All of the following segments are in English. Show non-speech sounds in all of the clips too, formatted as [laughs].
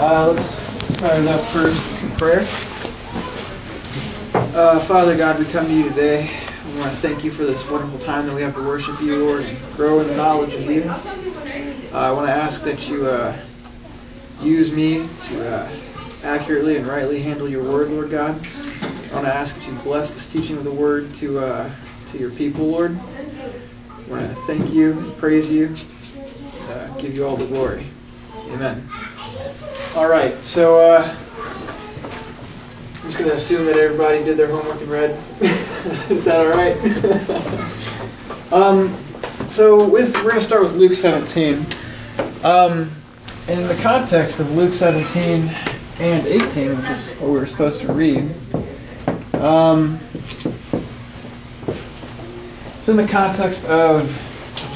Uh, let's start it up first with some prayer. Uh, Father God, we come to you today. We want to thank you for this wonderful time that we have to worship you, Lord, and grow in the knowledge of you. Uh, I want to ask that you uh, use me to uh, accurately and rightly handle your word, Lord God. I want to ask that you bless this teaching of the word to uh, to your people, Lord. I want to thank you praise you, uh, give you all the glory. Amen. All right, so uh, I'm just going to assume that everybody did their homework and read. [laughs] Is that all right? [laughs] um, so with, we're going to start with Luke 17. Um, in the context of Luke 17 and 18, which is what we were supposed to read, um, it's in the context of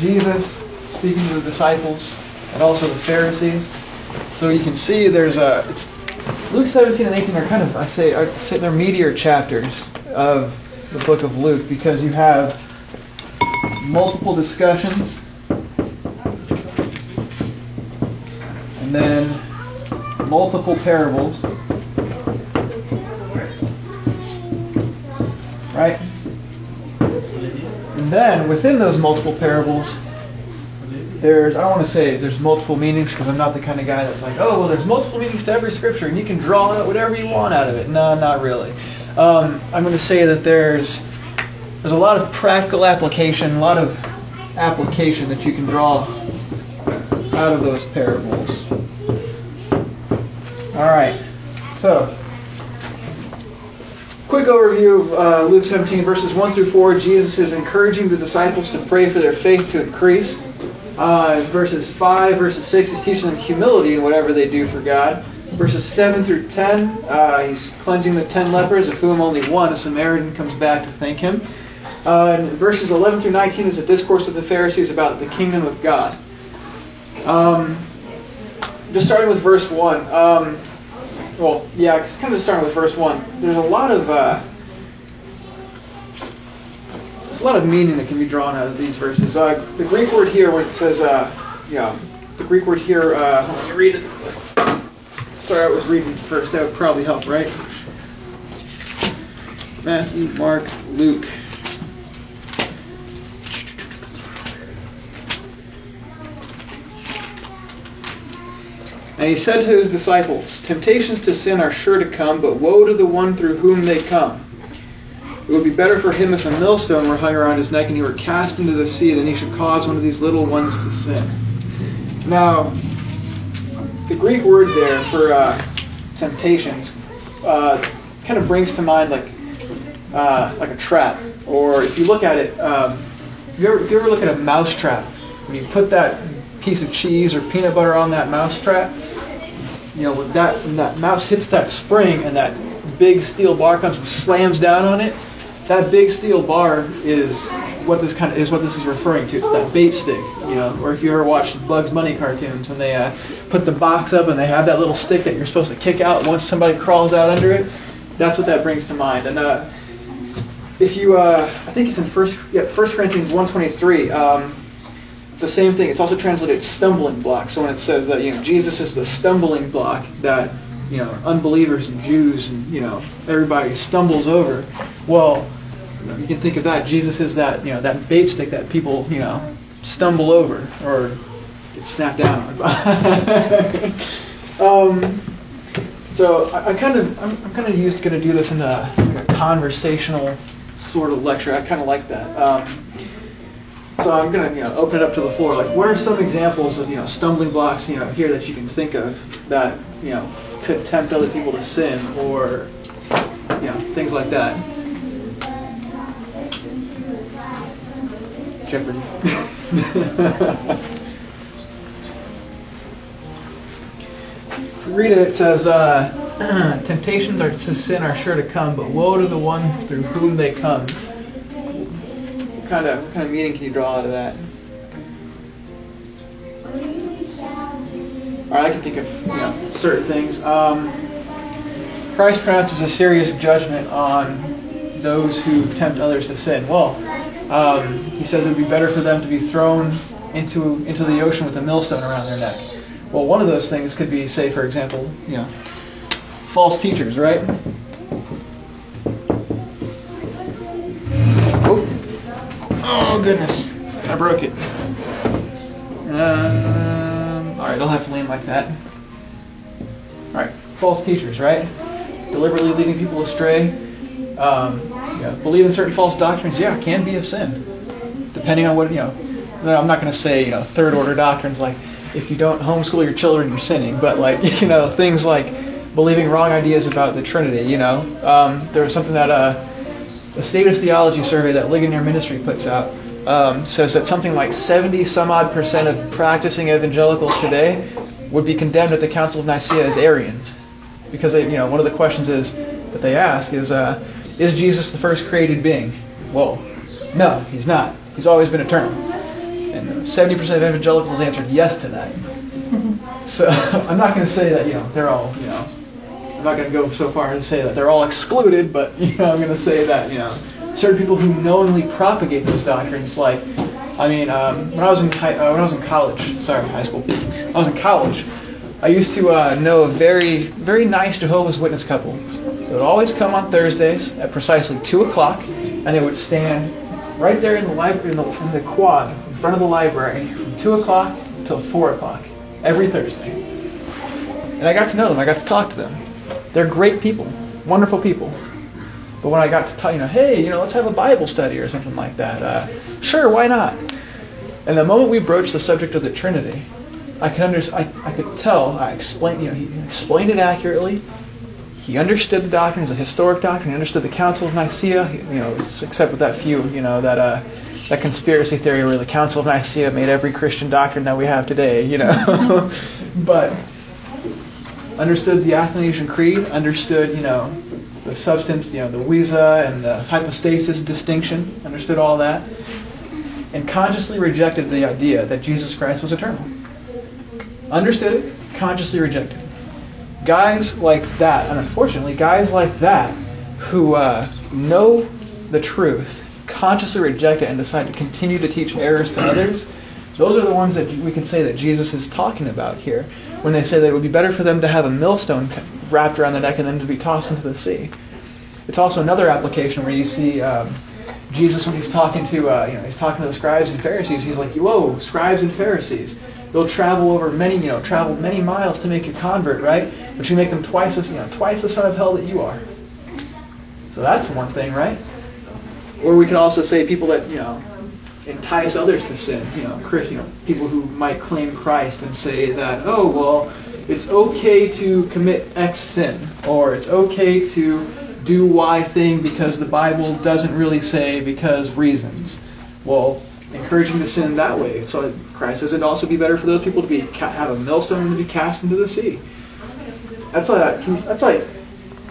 Jesus speaking to the disciples and also the Pharisees. So you can see there's a it's Luke 17 and 18 are kind of I say say they're meteor chapters of the book of Luke because you have multiple discussions and then multiple parables. Right? And then within those multiple parables, there's I don't want to say there's multiple meanings because I'm not the kind of guy that's like, oh well, there's multiple meanings to every scripture and you can draw out whatever you want out of it. No, not really. Um, I'm going to say that there's there's a lot of practical application, a lot of application that you can draw out of those parables. All right, so quick overview of uh, Luke 17 verses 1 through 4. Jesus is encouraging the disciples to pray for their faith to increase. Uh, verses 5, verses 6, he's teaching them humility in whatever they do for God. Verses 7 through 10, uh, he's cleansing the ten lepers, of whom only one, a Samaritan, comes back to thank him. Uh, verses 11 through 19 is a discourse of the Pharisees about the kingdom of God. Um, just starting with verse 1. Um, well, yeah, it's kind of starting with verse 1. There's a lot of. There's a lot of meaning that can be drawn out of these verses. Uh, the Greek word here, where it says, uh, yeah, the Greek word here, uh, let me read it. Start out with reading first. That would probably help, right? Matthew, Mark, Luke. And he said to his disciples, Temptations to sin are sure to come, but woe to the one through whom they come. It would be better for him if a millstone were hung around his neck and he were cast into the sea than he should cause one of these little ones to sin. Now, the Greek word there for uh, temptations uh, kind of brings to mind like uh, like a trap, or if you look at it, um, if, you ever, if you ever look at a mouse trap, when you put that piece of cheese or peanut butter on that mouse trap, you know, when that when that mouse hits that spring and that big steel bar comes and slams down on it, that big steel bar is what this kind of is what this is referring to. It's that bait stick, you know. Or if you ever watched Bugs Bunny cartoons, when they uh, put the box up and they have that little stick that you're supposed to kick out once somebody crawls out under it, that's what that brings to mind. And uh, if you, uh, I think it's in first, yeah, First Corinthians 1:23. Um, it's the same thing. It's also translated stumbling block. So when it says that you know Jesus is the stumbling block that you know unbelievers and Jews and you know everybody stumbles over, well, you can think of that. Jesus is that you know that bait stick that people you know stumble over or get snapped down on. [laughs] um, so I, I, kind of I'm, I'm kind of used to going to do this in a, like a conversational sort of lecture. I kind of like that. Um, so I'm gonna you know open it up to the floor. Like, what are some examples of you know stumbling blocks you know here that you can think of that you know could tempt other people to sin or you know things like that. Jeopardy. Read it. It says, uh, [clears throat] "Temptations are to sin are sure to come, but woe to the one through whom they come." What kind of what kind of meaning can you draw out of that? All right, I can think of you know certain things. Um, Christ pronounces a serious judgment on those who tempt others to sin. Well, um, he says it would be better for them to be thrown into into the ocean with a millstone around their neck. Well, one of those things could be, say, for example, you know, false teachers, right? Oh, oh goodness, I broke it. Um, all right, I'll have to lean like that. All right, false teachers, right? Deliberately leading people astray. Um, yeah, believe in certain false doctrines. Yeah, can be a sin, depending on what you know. I'm not going to say you know third order doctrines like if you don't homeschool your children, you're sinning. But like [laughs] you know things like believing wrong ideas about the Trinity. You know, um, there was something that uh, a state of theology survey that Ligonier Ministry puts out um, says that something like 70 some odd percent of practicing evangelicals today would be condemned at the Council of Nicaea as Arians, because they, you know one of the questions is that they ask is uh, is Jesus the first created being? Well, no, he's not. He's always been eternal. And 70% of evangelicals answered yes to that. so [laughs] I'm not going to say that you know they're all you know I'm not going to go so far as to say that they're all excluded, but [laughs] you know I'm going to say that you know certain people who knowingly propagate those doctrines, like I mean um, when I was in high, uh, when I was in college, sorry high school, I was in college. I used to uh, know a very very nice Jehovah's Witness couple. They would always come on Thursdays at precisely two o'clock, and they would stand right there in the library in the, in the quad in front of the library from two o'clock till four o'clock every Thursday. And I got to know them. I got to talk to them. They're great people, wonderful people. But when I got to tell you know, hey, you know, let's have a Bible study or something like that. Uh, sure, why not? And the moment we broached the subject of the Trinity, I could under, I, I could tell. I explained, you know, he explained it accurately. He understood the doctrine a historic doctrine. He understood the Council of Nicaea, you know, except with that few, you know, that uh, that conspiracy theory where the Council of Nicaea made every Christian doctrine that we have today, you know. [laughs] but understood the Athanasian Creed, understood, you know, the substance, you know, the ousia and the hypostasis distinction, understood all that, and consciously rejected the idea that Jesus Christ was eternal. Understood it, consciously rejected. Guys like that, and unfortunately, guys like that who uh, know the truth, consciously reject it, and decide to continue to teach errors to others, those are the ones that we can say that Jesus is talking about here when they say that it would be better for them to have a millstone wrapped around their neck and then to be tossed into the sea. It's also another application where you see um, Jesus when he's talking to uh, you know he's talking to the scribes and Pharisees. He's like, "Whoa, scribes and Pharisees! You'll travel over many you know travel many miles to make a convert, right? But you make them twice as you know twice the son of hell that you are." So that's one thing, right? Or we could also say people that you know entice others to sin. You know, you know, people who might claim Christ and say that, oh well, it's okay to commit X sin, or it's okay to do Y thing because the Bible doesn't really say because reasons. Well, encouraging to sin that way. So Christ says it'd also be better for those people to be have a millstone to be cast into the sea. That's like that's like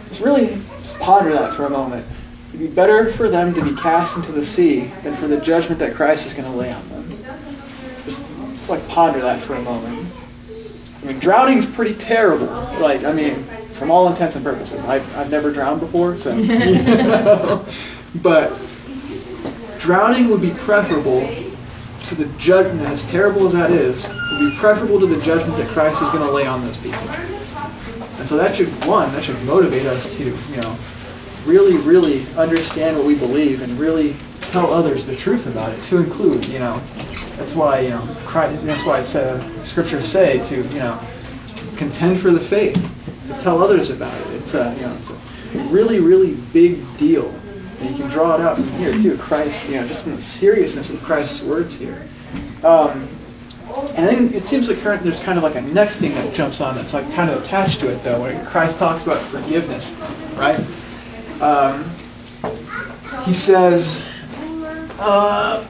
just really just ponder that for a moment. It'd be better for them to be cast into the sea than for the judgment that Christ is going to lay on them. Just, just like ponder that for a moment. I mean, drowning's pretty terrible. Like, I mean, from all intents and purposes. I've, I've never drowned before, so. You [laughs] know? [laughs] But drowning would be preferable to the judgment, as terrible as that is, would be preferable to the judgment that Christ is going to lay on those people. And so that should, one, that should motivate us to, you know, really, really understand what we believe and really tell others the truth about it. To include, you know, that's why you know, Christ, that's why it's uh, scriptures say to you know, contend for the faith, tell others about it. It's a you know, it's a really, really big deal. And you can draw it out from here too. Christ, you know, just in the seriousness of Christ's words here. Um, and then it seems like there's kind of like a next thing that jumps on that's like kind of attached to it though, when Christ talks about forgiveness, right? Um, he says, uh,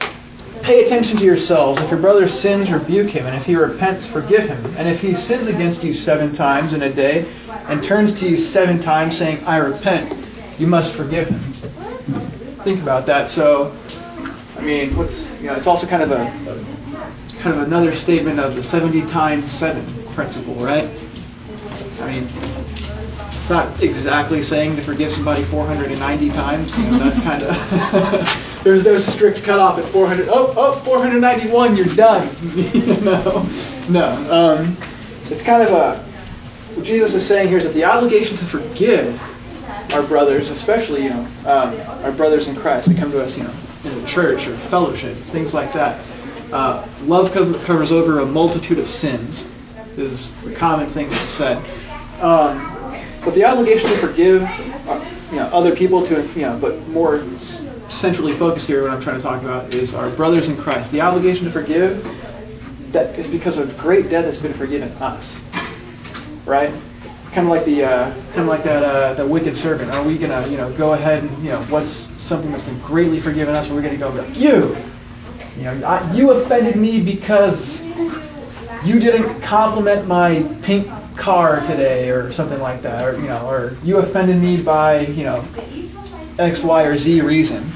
Pay attention to yourselves. If your brother sins, rebuke him, and if he repents, forgive him. And if he sins against you seven times in a day, and turns to you seven times saying, I repent, you must forgive him. Think about that. So, I mean, what's you know, it's also kind of a, kind of another statement of the seventy times seven principle, right? I mean, it's not exactly saying to forgive somebody 490 times. You know, that's kind of [laughs] there's no strict cutoff at 400. Oh, oh, 491, you're done. [laughs] no, no. Um, it's kind of a what Jesus is saying here is that the obligation to forgive our brothers, especially you know um, our brothers in Christ that come to us, you know, in the church or fellowship, things like that. Uh, love cover, covers over a multitude of sins, is the common thing that's said. Um, but the obligation to forgive, uh, you know, other people to, you know, but more centrally focused here, what I'm trying to talk about is our brothers in Christ. The obligation to forgive that is because of great debt that's been forgiven us, right? Kind of like the, uh, kind of like that, uh, that wicked servant. Are we gonna, you know, go ahead and, you know, what's something that's been greatly forgiven us? We're gonna go, like, you, you know, I, you offended me because you didn't compliment my pink car today, or something like that, or you know, or you offended me by, you know, X, Y, or Z reason.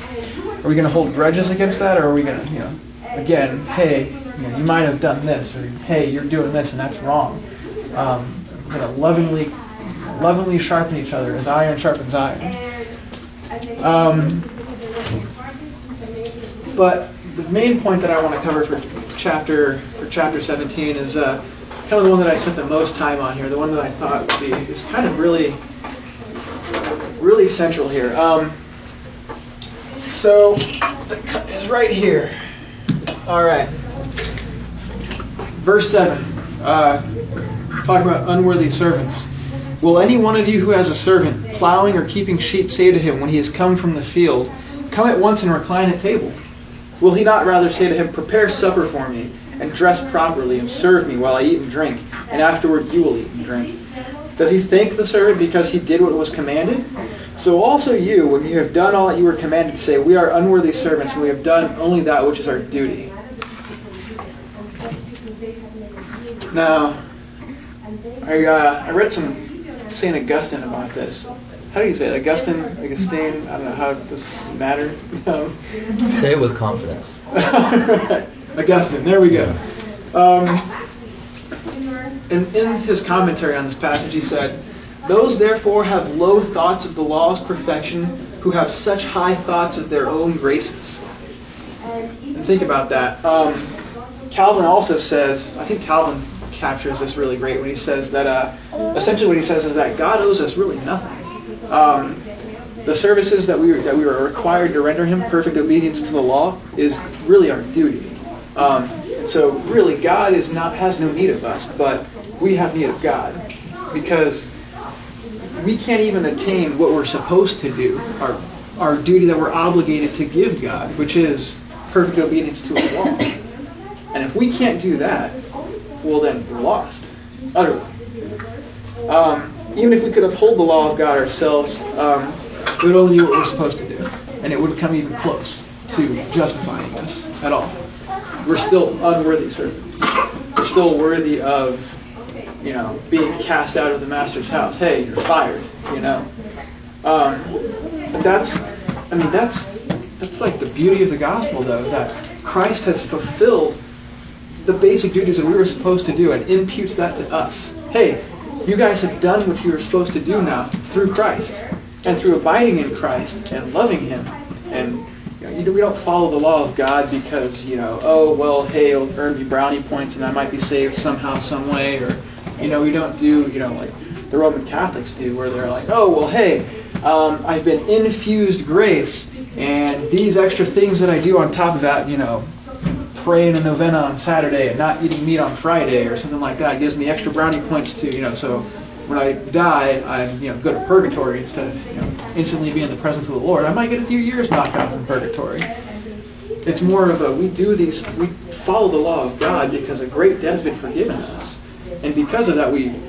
Are we going to hold grudges against that, or are we going to, you know, again, hey, you, know, you might have done this, or hey, you're doing this, and that's wrong. Um, you know, lovingly, lovingly sharpen each other as iron sharpens iron. Um, but the main point that I want to cover for chapter for chapter 17 is uh, kind of the one that I spent the most time on here. The one that I thought would be is kind of really really central here. Um, so it's right here. All right. Verse 7. Uh, talk about unworthy servants. Will any one of you who has a servant plowing or keeping sheep say to him when he has come from the field, Come at once and recline at table? Will he not rather say to him, Prepare supper for me, and dress properly, and serve me while I eat and drink, and afterward you will eat and drink? Does he thank the servant because he did what was commanded? So also you, when you have done all that you were commanded, say, We are unworthy servants, and we have done only that which is our duty. Now, I, uh, I read some St. Augustine about this. How do you say it? Augustine? Augustine? I don't know how does this matter. say it with confidence. [laughs] Augustine, there we go. Um, and in his commentary on this passage, he said, those therefore have low thoughts of the law's perfection, who have such high thoughts of their own graces. And think about that. Um, Calvin also says, I think Calvin captures this really great when he says that uh, essentially what he says is that God owes us really nothing. Um, the services that we that we are required to render Him, perfect obedience to the law, is really our duty. Um, so, really, God is not has no need of us, but we have need of God because we can't even attain what we're supposed to do, our, our duty that we're obligated to give God, which is perfect obedience to His law. And if we can't do that, well, then we're lost, utterly. Um, even if we could uphold the law of God ourselves, um, we would only do what we're supposed to do, and it wouldn't come even close to justifying us at all. We're still unworthy servants. We're still worthy of you know, being cast out of the master's house. Hey, you're fired. You know, um, but that's, I mean, that's that's like the beauty of the gospel, though, that Christ has fulfilled the basic duties that we were supposed to do and imputes that to us. Hey, you guys have done what you were supposed to do now through Christ and through abiding in Christ and loving Him and you know, we don't follow the law of God because, you know, oh, well, hey, it'll earn me brownie points and I might be saved somehow, some way, or you know, we don't do, you know, like the Roman Catholics do, where they're like, oh, well, hey, um, I've been infused grace, and these extra things that I do on top of that, you know, praying a novena on Saturday and not eating meat on Friday or something like that gives me extra brownie points to, you know, so when I die, I'm, you know, go to purgatory instead of, you know, instantly being in the presence of the Lord. I might get a few years knocked out from purgatory. It's more of a, we do these, we follow the law of God because a great debt has been forgiven us. And because of that, we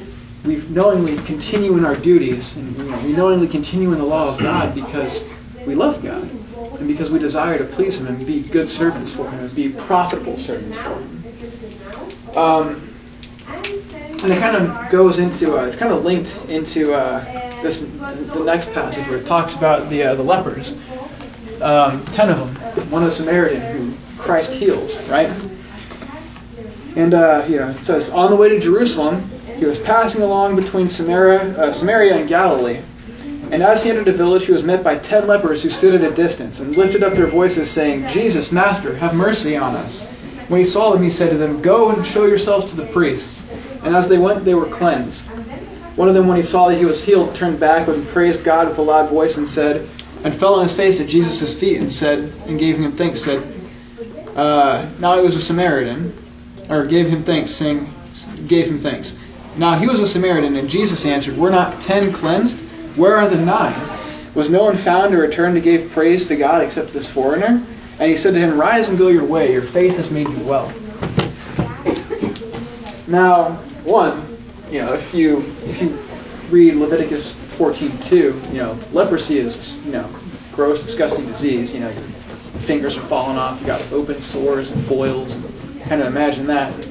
we knowingly continue in our duties, and you know, we knowingly continue in the law of God because we love God, and because we desire to please Him and be good servants for Him, and be profitable servants for Him. Um, and it kind of goes into, uh, it's kind of linked into uh, this the next passage where it talks about the uh, the lepers, um, ten of them, one a Samaritan who Christ heals, right? And uh, you know, it says, on the way to Jerusalem, he was passing along between Samaria, uh, Samaria and Galilee. And as he entered a village, he was met by ten lepers who stood at a distance and lifted up their voices, saying, Jesus, Master, have mercy on us. When he saw them, he said to them, Go and show yourselves to the priests. And as they went, they were cleansed. One of them, when he saw that he was healed, turned back and praised God with a loud voice and said, and fell on his face at Jesus' feet and said, and gave him thanks, said, uh, now he was a Samaritan, or gave him thanks, saying, gave him thanks. Now he was a Samaritan, and Jesus answered, Were not ten cleansed? Where are the nine? Was no one found to return to give praise to God except this foreigner? And he said to him, Rise and go your way, your faith has made you well. Now, one, you know, if you if you read Leviticus 14:2, you know, leprosy is you know gross, disgusting disease. You know, your fingers are falling off, you got open sores and boils. And kind of imagine that.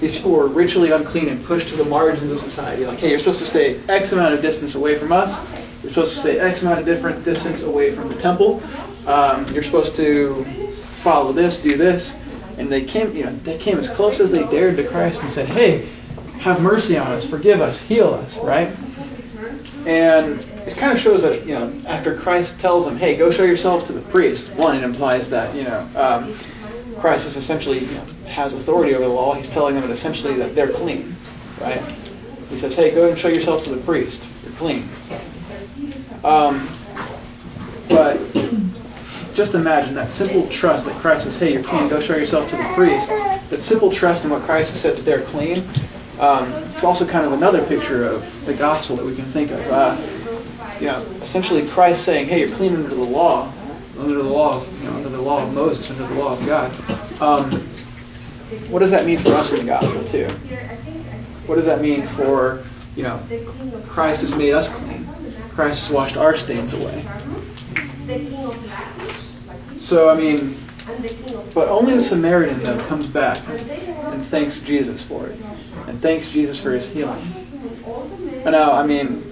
These people were ritually unclean and pushed to the margins of society. Like, hey, you're supposed to stay X amount of distance away from us. You're supposed to stay X amount of different distance away from the temple. Um, you're supposed to follow this, do this. And they came, you know, they came as close as they dared to Christ and said, "Hey, have mercy on us, forgive us, heal us." Right? And it kind of shows that, you know, after Christ tells them, "Hey, go show yourselves to the priest," one, it implies that, you know, um, Christ is essentially you know, has authority over the law. He's telling them that essentially that they're clean, right? He says, "Hey, go and show yourself to the priest. You're clean." Um, but just imagine that simple trust that Christ says, hey, you're clean, go show yourself to the priest. That simple trust in what Christ has said that they're clean. Um, it's also kind of another picture of the gospel that we can think of. Uh, you know, essentially Christ saying, hey, you're clean under the law, under the law, of, you know, under the law of Moses, under the law of God. Um, what does that mean for us in the gospel too? What does that mean for, you know, Christ has made us clean. Christ has washed our stains away. So, I mean, but only the Samaritan, though, comes back and thanks Jesus for it. And thanks Jesus for his healing. I know, I mean,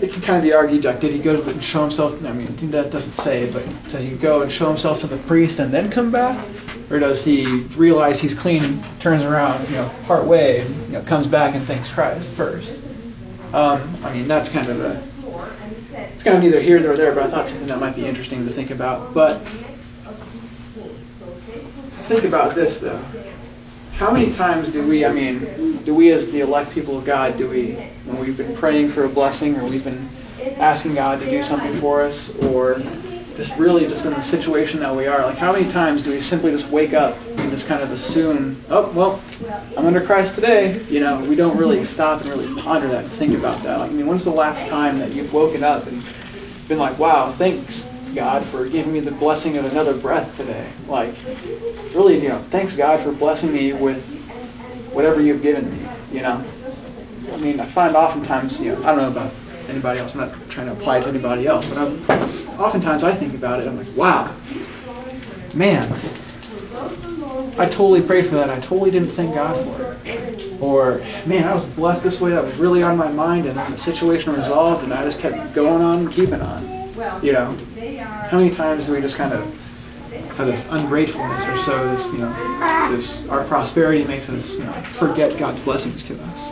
it can kind of be argued, like, did he go and show himself? I mean, that doesn't say, but does he go and show himself to the priest and then come back? Or does he realize he's clean, turns around, you know, part way, and, you know, comes back and thanks Christ first? Um, I mean, that's kind of a it's kind of neither here nor there, but I thought something that might be interesting to think about. But think about this though. How many times do we, I mean, do we as the elect people of God, do we, when we've been praying for a blessing or we've been asking God to do something for us or just really just in the situation that we are, like how many times do we simply just wake up and just kind of assume, oh, well, I'm under Christ today. You know, we don't really stop and really ponder that and think about that. Like, I mean, when's the last time that you've woken up and been like, wow, thanks, God, for giving me the blessing of another breath today? Like, really, you know, thanks, God, for blessing me with whatever you've given me, you know? I mean, I find oftentimes, you know, I don't know about anybody else. I'm not trying to apply to anybody else, but I'm, oftentimes I think about it. I'm like, wow, man, I totally prayed for that. And I totally didn't thank God for it. Or, man, I was blessed this way. That was really on my mind, and then the situation resolved, and I just kept going on and keeping on. Well, you know, how many times do we just kind of have this ungratefulness or so this you know this our prosperity makes us you know forget God's blessings to us.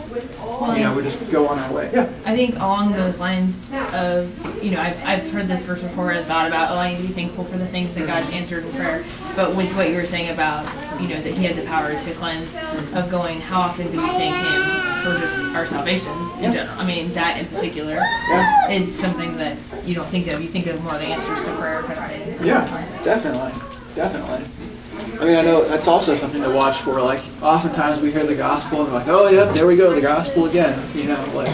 you know, we just go on our way. Yeah. I think along those lines of you know I've I've heard this verse before and thought about oh I need to be thankful for the things that God's answered in prayer. But with what you were saying about you know that He had the power to cleanse, of going how often do we thank Him for just our salvation in general? I mean that in particular Yeah. is something that you don't think of. You think of more the answers to prayer kind of thing. Yeah, definitely, definitely. I mean, I know that's also something to watch for. Like, oftentimes we hear the gospel and we're like, oh, yep, there we go, the gospel again. You know, like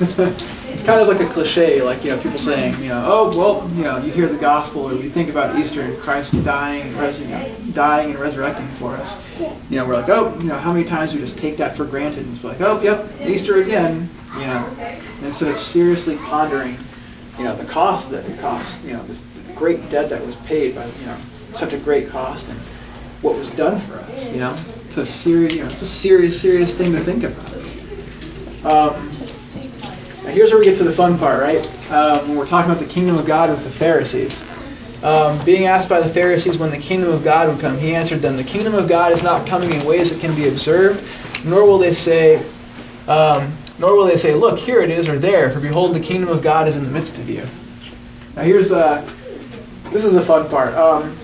it's kind of like a cliche. Like, you know, people saying, you know, oh, well, you know, you hear the gospel or you think about Easter and Christ dying and res- you know, dying and resurrecting for us. You know, we're like, oh, you know, how many times we just take that for granted and it's like, oh, yep, Easter again. You know, instead of seriously pondering you know, the cost that it cost, you know, this great debt that was paid by, you know, such a great cost and what was done for us, you know. It's a serious, you know, it's a serious, serious thing to think about. Um, here's where we get to the fun part, right? Um, when we're talking about the kingdom of God with the Pharisees. Um, being asked by the Pharisees when the kingdom of God would come, he answered them, The kingdom of God is not coming in ways that can be observed, nor will they say, um, nor will they say, Look, here it is, or there, for behold, the kingdom of God is in the midst of you. Now here's uh, this is the fun part. Um,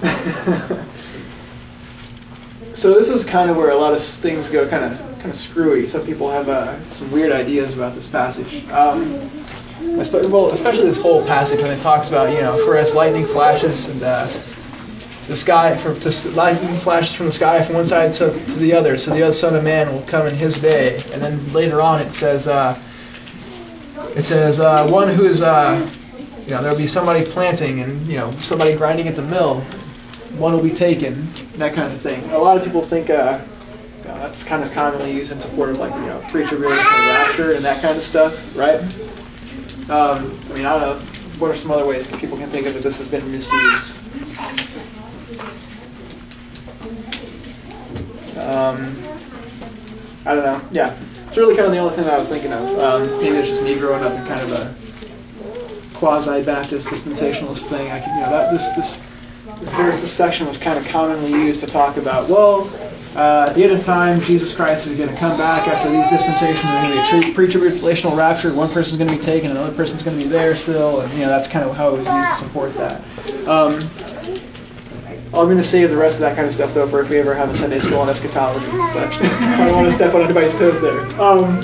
[laughs] so this is kind of where a lot of things go kind of kind of screwy. Some people have uh, some weird ideas about this passage. Um, well, especially this whole passage when it talks about, you know, for as lightning flashes and uh, the sky, for to, lightning flashes from the sky from one side to, to the other, so the other Son of Man will come in His day. And then later on it says, uh, it says uh, one who is, uh, you know, there will be somebody planting and you know somebody grinding at the mill. One will be taken, that kind of thing. A lot of people think uh, that's kind of commonly used in support of like you know pre-tribulation rapture and that kind of stuff, right? Um, I mean, I don't know. What are some other ways people can think of that this has been misused? Um, I don't know. Yeah, it's really kind of the only thing that I was thinking of. Um, maybe it's just me growing up in kind of a quasi-Baptist dispensationalist thing. I could, you know, that this this this verse, this section was kind of commonly used to talk about. Well, uh, at the end of time, Jesus Christ is going to come back after these dispensations. There's going to be a pre-tribulational rapture. One person's going to be taken, another person's going to be there still, and you know that's kind of how it was used to support that. Um, I'm going to save the rest of that kind of stuff though for if we ever have a Sunday school on eschatology. But [laughs] I don't want to step on anybody's toes there. Um,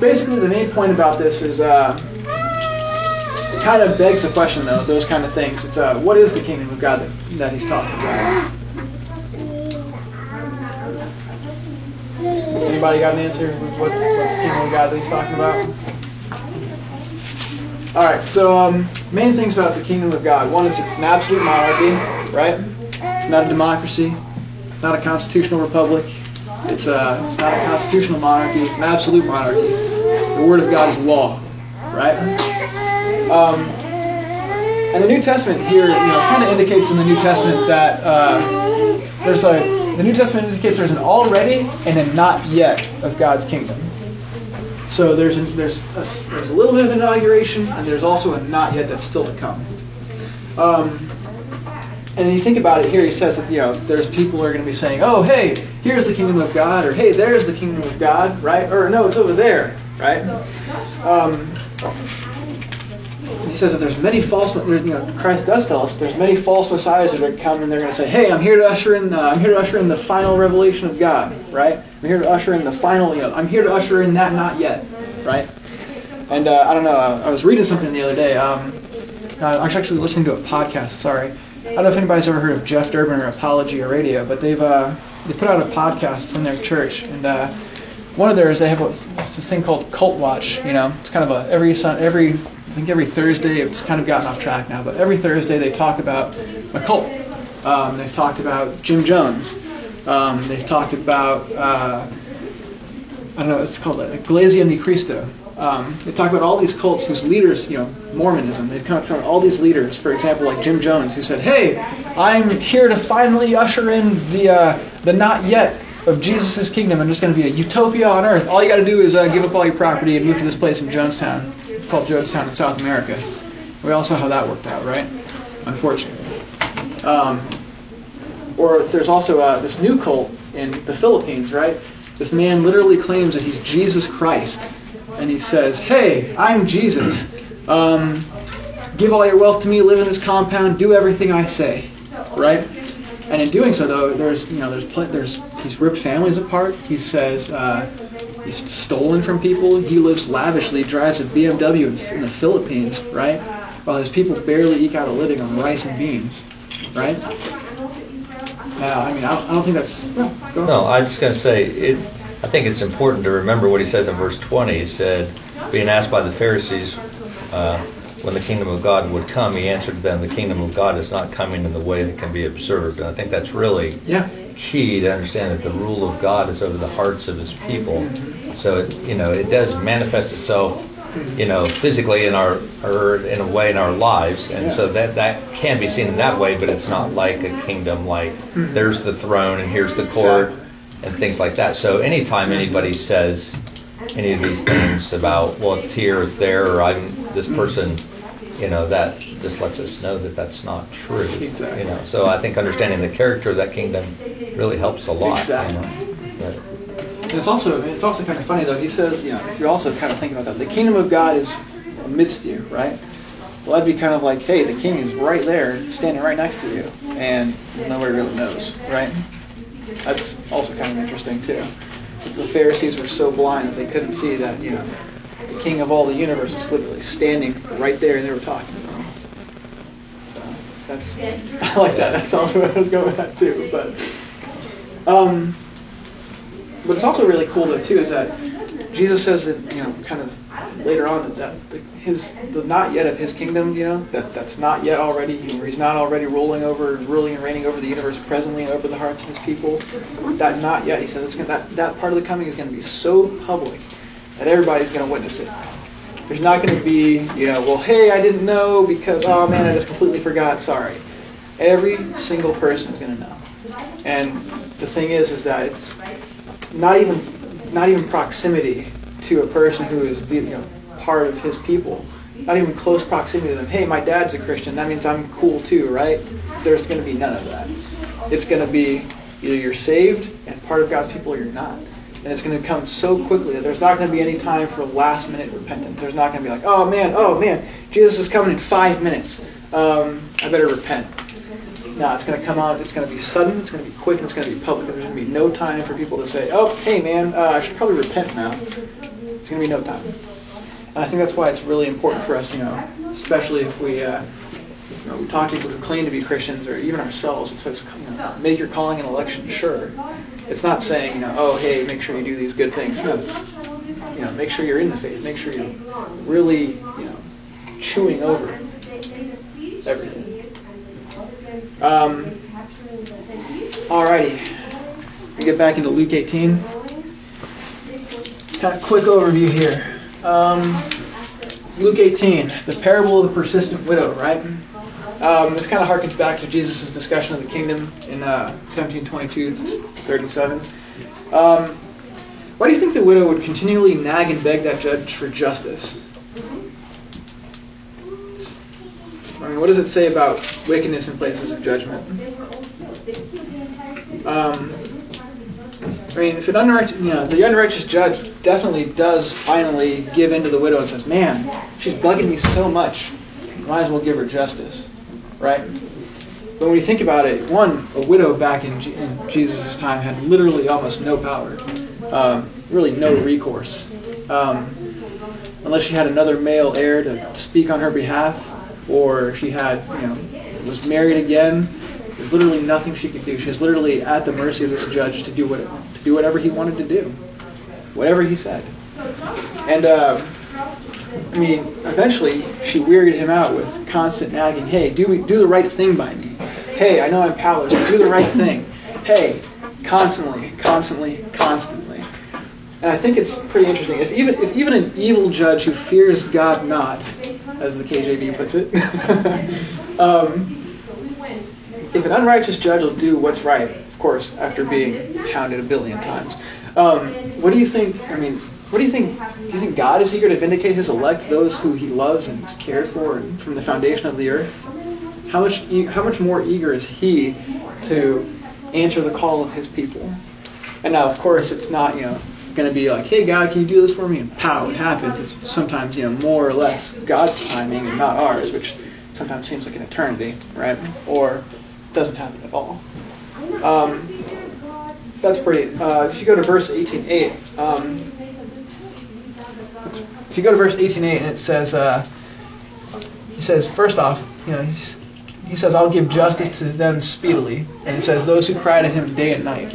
basically, the main point about this is uh, kind of begs the question though. Those kind of things. It's uh, what is the kingdom of God that, that he's talking about? Anybody got an answer? What, what's the kingdom of God that he's talking about? All right. So, um, main things about the kingdom of God. One is it's an absolute monarchy, right? It's not a democracy. It's not a constitutional republic. It's a. Uh, it's not a constitutional monarchy. It's an absolute monarchy. The word of God is law, right? Um, and the New Testament here, you know, kind of indicates in the New Testament that uh, there's a the New Testament indicates there's an already and a not yet of God's kingdom. So there's a, there's a, there's a little bit of inauguration, and there's also a not yet that's still to come. Um, and you think about it here, he says that you know there's people who are going to be saying, "Oh, hey, here's the kingdom of God," or "Hey, there's the kingdom of God," right? Or no, it's over there, right? Um, he says that there's many false, you know, Christ does tell us there's many false messiahs that are and they're going to say, "Hey, I'm here to usher in, uh, I'm here to usher in the final revelation of God, right? I'm here to usher in the final, you know, I'm here to usher in that not yet, right?" And uh, I don't know, uh, I was reading something the other day. Um, I was actually listening to a podcast. Sorry, I don't know if anybody's ever heard of Jeff Durbin or Apologia Radio, but they've uh, they put out a podcast from their church and uh, one of theirs they have what's this thing called Cult Watch. You know, it's kind of a every every I think every Thursday, it's kind of gotten off track now, but every Thursday they talk about a cult. Um, they've talked about Jim Jones. Um, they've talked about, uh, I don't know, it's called Iglesia Ni Cristo. Um, they talk about all these cults whose leaders, you know, Mormonism, they've come from all these leaders, for example, like Jim Jones, who said, hey, I'm here to finally usher in the, uh, the not yet of Jesus' kingdom, and there's going to be a utopia on earth. All you got to do is uh, give up all your property and move to this place in Jonestown called Jonestown in South America. We all saw how that worked out, right? Unfortunately. Um, or there's also uh, this new cult in the Philippines, right? This man literally claims that he's Jesus Christ. And he says, Hey, I'm Jesus. Um, give all your wealth to me, live in this compound, do everything I say. Right? And in doing so, though, there's you know there's pl- there's he's ripped families apart. He says uh, He's stolen from people. He lives lavishly, drives a BMW in, in the Philippines, right? While his people barely eke out a living on rice and beans, right? Now, I mean, I don't, I don't think that's. No, no I'm just going to say it. I think it's important to remember what he says in verse 20. He said, being asked by the Pharisees uh, when the kingdom of God would come, he answered them, "The kingdom of God is not coming in the way that can be observed." And I think that's really yeah key to understand that the rule of God is over the hearts of His people. So it, you know it does manifest itself, you know, physically in our or in a way in our lives, and yeah. so that that can be seen in that way. But it's not like a kingdom, like mm-hmm. there's the throne and here's the court and things like that. So anytime anybody says any of these things about well, it's here, it's there, or I'm this person you know that just lets us know that that's not true. Exactly. You know, so I think understanding the character of that kingdom really helps a lot. Exactly. You know? it's also it's also kind of funny though. He says, you know, if you're also kind of thinking about that, the kingdom of God is amidst you, right? Well, that'd be kind of like, hey, the king is right there, standing right next to you, and nobody really knows, right? That's also kind of interesting too. The Pharisees were so blind that they couldn't see that, you know, the king of all the universe was literally standing right there and they were talking to him. So that's [laughs] I like that. That's also what I was going at too. But um but it's also really cool though too is that Jesus says that, you know, kind of later on that, that the, his the not yet of his kingdom, you know, that that's not yet already. He's not already ruling over, ruling and reigning over the universe presently and over the hearts of his people. That not yet. He says it's gonna, that that part of the coming is going to be so public that everybody's going to witness it. There's not going to be, you know, well, hey, I didn't know because, oh man, I just completely forgot. Sorry. Every single person is going to know. And the thing is, is that it's not even not even proximity to a person who is you know part of his people. Not even close proximity to them. Hey, my dad's a Christian. That means I'm cool too, right? There's going to be none of that. It's going to be either you're saved and part of God's people or you're not. And it's going to come so quickly that there's not going to be any time for last minute repentance. There's not going to be like, oh man, oh man, Jesus is coming in five minutes. Um, I better repent. No, it's going to come out. It's going to be sudden. It's going to be quick. And it's going to be public. There's going to be no time for people to say, "Oh, hey, man, uh, I should probably repent now." It's going to be no time. And I think that's why it's really important for us, you know, especially if we, uh, you know, we talk to people who claim to be Christians or even ourselves. It's, it's you know, make your calling and election sure. It's not saying, you know, oh, hey, make sure you do these good things. No, it's, you know, make sure you're in the faith. Make sure you're really, you know, chewing over everything. Um, alrighty. We get back into Luke 18. Kind of quick overview here. Um, Luke 18, the parable of the persistent widow, right? Um, this kind of harkens back to Jesus' discussion of the kingdom in uh, 1722 37. Um, why do you think the widow would continually nag and beg that judge for justice? I mean, what does it say about wickedness in places of judgment? Um, I mean, if an unrighteous, you know, the unrighteous judge definitely does finally give in to the widow and says, "Man, she's bugging me so much. Might as well give her justice." Right? But when you think about it, one, a widow back in, G- in Jesus' time had literally almost no power, um, really no recourse, um, unless she had another male heir to speak on her behalf or she had, you know, was married again. There's literally nothing she could do. She was literally at the mercy of this judge to do what to do whatever he wanted to do, whatever he said. And uh, I mean, eventually she wearied him out with constant nagging. Hey, do do the right thing by me. Hey, I know I'm powerless, do the right thing. Hey, constantly, constantly, constantly. And I think it's pretty interesting. If even if even an evil judge who fears God not as the KJV puts it. [laughs] um, if an unrighteous judge will do what's right, of course, after being hounded a billion times, um, what do you think? I mean, what do you think? Do you think God is eager to vindicate His elect, those who He loves and has cared for from the foundation of the earth? How much how much more eager is He to answer the call of His people? And now, of course, it's not you know going to be like, hey, God, can you do this for me? And pow, it happens. It's sometimes, you know, more or less God's timing and not ours, which sometimes seems like an eternity, right? Or doesn't happen at all. Um, that's pretty. Uh, if you go to verse 18.8, um, if you go to verse 18.8 and it says, uh, he says, first off, you know, he says, I'll give justice to them speedily. And it says, those who cry to him day and night.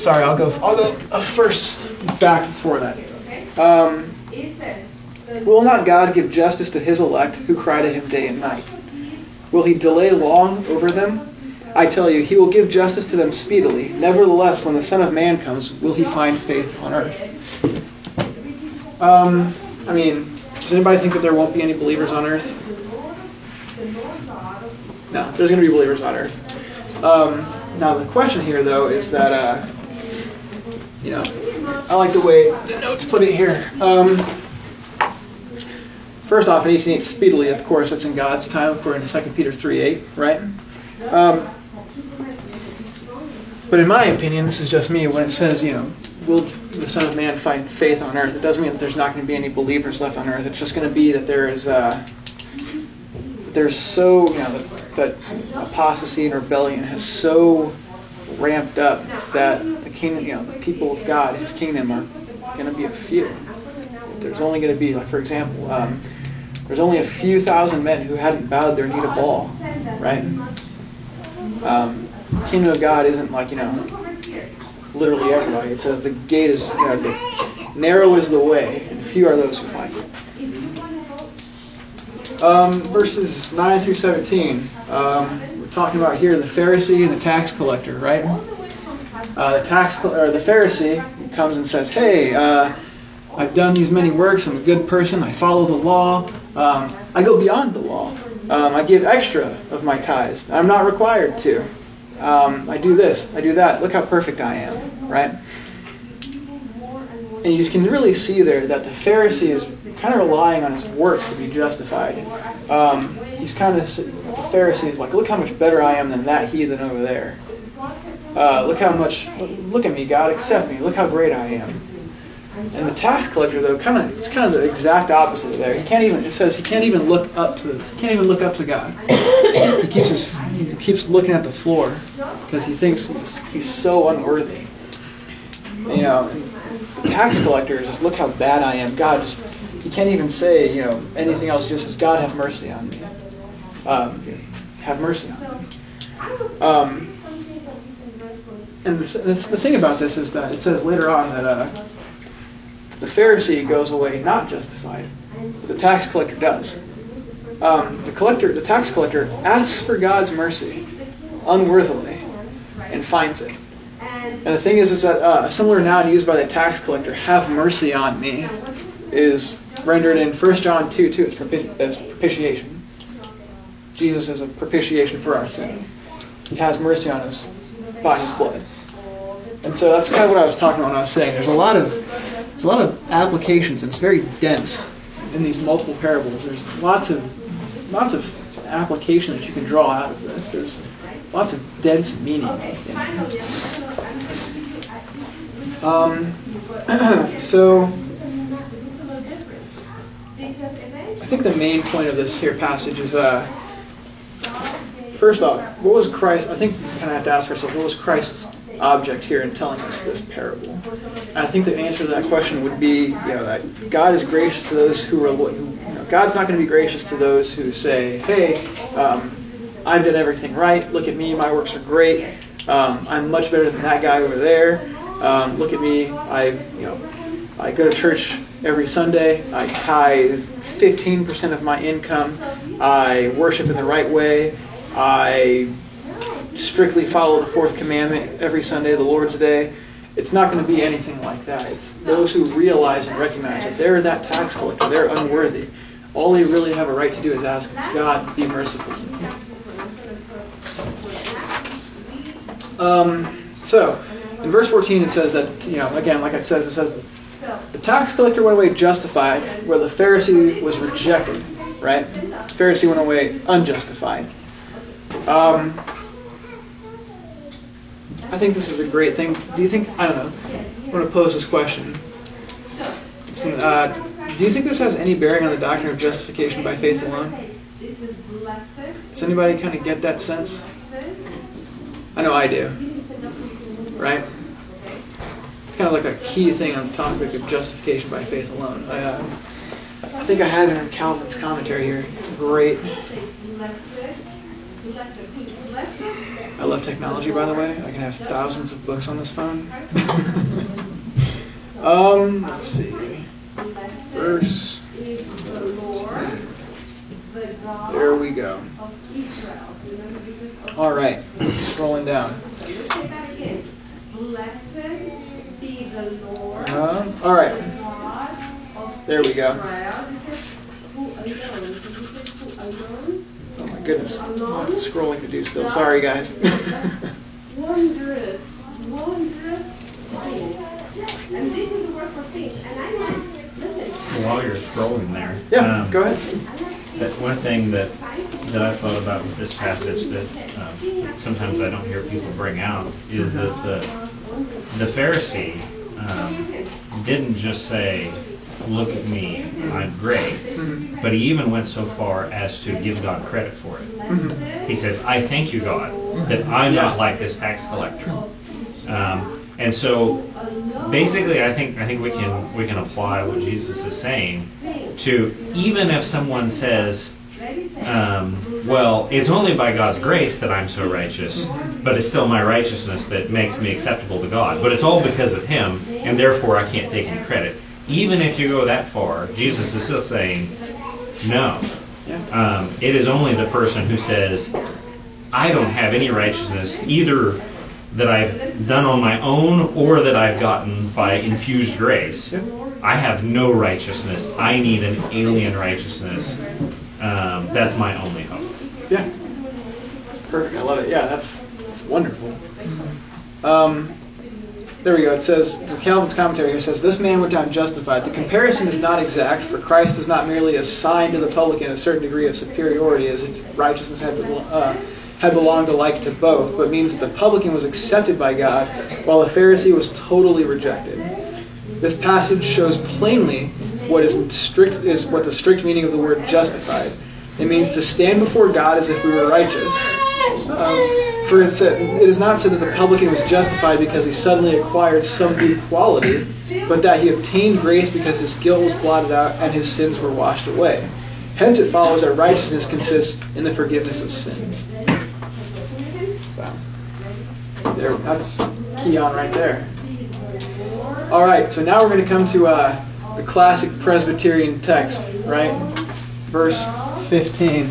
Sorry, I'll go. I'll go uh, first back before that. Um, will not God give justice to His elect who cry to Him day and night? Will He delay long over them? I tell you, He will give justice to them speedily. Nevertheless, when the Son of Man comes, will He find faith on earth? Um, I mean, does anybody think that there won't be any believers on earth? No, there's going to be believers on earth. Um, now, the question here, though, is that. Uh, you know, I like the way the notes put it here. Um, first off, in 18.8, speedily, of course, that's in God's time, according to 2 Peter 3.8, right? Um, but in my opinion, this is just me, when it says, you know, will the Son of Man find faith on earth, it doesn't mean that there's not going to be any believers left on earth. It's just going to be that there is, uh, there's so, you know, that, that apostasy and rebellion has so ramped up that the kingdom, you know, the people of God, His kingdom, are going to be a few. There's only going to be, like for example, um, there's only a few thousand men who hadn't bowed their knee to Baal, right? Um, kingdom of God isn't like you know literally everybody. It says the gate is the, narrow is the way, and few are those who find it. Um, verses 9 through 17. Um, we're talking about here the Pharisee and the tax collector, right? Uh, the tax or the Pharisee comes and says, "Hey, uh, I've done these many works. I'm a good person. I follow the law. Um, I go beyond the law. Um, I give extra of my tithes. I'm not required to. Um, I do this. I do that. Look how perfect I am, right?" And you can really see there that the Pharisee is kind of relying on his works to be justified. Um, he's kind of the Pharisee is like, look how much better I am than that heathen over there. Uh, look how much. Look at me, God, accept me. Look how great I am. And the tax collector, though, kind of it's kind of the exact opposite there. He can't even. It says he can't even look up to. He can't even look up to God. He keeps his, he keeps looking at the floor because he thinks he's, he's so unworthy. You know, the tax collector just look how bad I am. God, just he can't even say you know anything else. Just says, God, have mercy on me. Um, have mercy on me. Um, and the, the, thing about this is that it says later on that uh, the Pharisee goes away not justified, but the tax collector does. Um, the collector, the tax collector, asks for God's mercy unworthily and finds it. And the thing is, is that uh, a similar noun used by the tax collector, "have mercy on me," is rendered in 1 John 2 2 as propitiation. Jesus is a propitiation for our sins. He has mercy on us by His blood. And so that's kind of what I was talking about when I was saying there's a lot of there's a lot of applications. It's very dense in these multiple parables. There's lots of lots of application that you can draw out of this. There's lots of dense meaning. Um, [laughs] [clears throat] so I think the main point of this here passage is uh, first off, what was Christ? I think we kind of have to ask ourselves, what was Christ's object here in telling us this parable? And I think the answer to that question would be, you know, that God is gracious to those who are. You know, God's not going to be gracious to those who say, "Hey, um, I've done everything right. Look at me, my works are great. Um, I'm much better than that guy over there. Um, look at me, I, you know, I go to church every Sunday. I tithe 15% of my income. I worship in the right way. I strictly follow the fourth commandment every Sunday, the Lord's Day. It's not going to be anything like that. It's those who realize and recognize that they're that tax collector, they're unworthy. All they really have a right to do is ask God, be merciful to me. Um, so, in verse 14 it says that, you know, again, like it says, it says the tax collector went away justified, where the Pharisee was rejected, right? The Pharisee went away unjustified. Um, I think this is a great thing. Do you think, I don't know, I'm going to pose this question. Uh, do you think this has any bearing on the doctrine of justification by faith alone? Does anybody kind of get that sense? I know I do. Right? It's kind of like a key thing on the topic of justification by faith alone. I, uh, I think I have it in Calvin's commentary here. It's great. I love technology, by the way. I can have thousands of books on this phone. [laughs] um, let's see. Verse. There we go. All right, scrolling down. Uh, all right. There we go. Oh my goodness, lots of scrolling to do still. Sorry, guys. [laughs] wondrous, wondrous things. And this is the word for things. And I know, listen. While you're scrolling there, Yeah, um, go ahead. That one thing that that I thought about with this passage that um, sometimes I don't hear people bring out is that the the Pharisee um, didn't just say, "Look at me, I'm great," Mm-hmm. but he even went so far as to give God credit for it. Mm-hmm. He says, "I thank you, God, that I'm Yeah. not like this tax collector. Um, and so, basically, I think I think we can we can apply what Jesus is saying to even if someone says, um, "Well, it's only by God's grace that I'm so righteous, but it's still my righteousness that makes me acceptable to God. But it's all because of Him, and therefore I can't take any credit." Even if you go that far, Jesus is still saying, "No." Um, it is only the person who says, I don't have any righteousness, either that I've done on my own or that I've gotten by infused grace. I have no righteousness. I need an alien righteousness. Um, that's my only hope. Yeah. Perfect. I love it. Yeah, that's that's wonderful. Um, there we go. It says Calvin's commentary here says this man went down justified. The comparison is not exact, for Christ does not merely assign to the publican a certain degree of superiority, as if righteousness had uh, had belonged alike to both, but means that the publican was accepted by God, while the Pharisee was totally rejected. This passage shows plainly what is strict is what the strict meaning of the word justified. It means to stand before God as if we were righteous. Um, for it, is not said that the publican was justified because he suddenly acquired some new quality, but that he obtained grace because his guilt was blotted out and his sins were washed away. Hence, it follows that righteousness consists in the forgiveness of sins. So, there, that's key on right there. All right, so now we're going to come to uh, the classic Presbyterian text, right? Verse 15.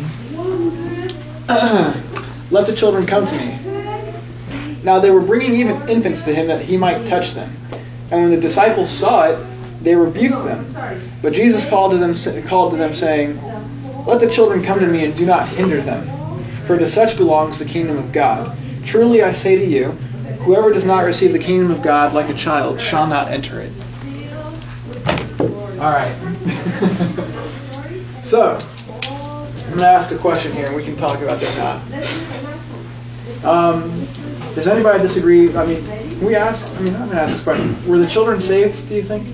[clears throat] Let the children come to me. Now they were bringing even infants to him that he might touch them. And when the disciples saw it, they rebuked them. But Jesus called to them, called to them, saying, Let the children come to me, and do not hinder them, for to such belongs the kingdom of God. Truly I say to you, whoever does not receive the kingdom of God like a child shall not enter it. All right. [laughs] so, I'm going to ask a question here, and we can talk about this now. Um, does anybody disagree? I mean, can we ask? I mean, I'm going to ask this question. Were the children saved, do you think?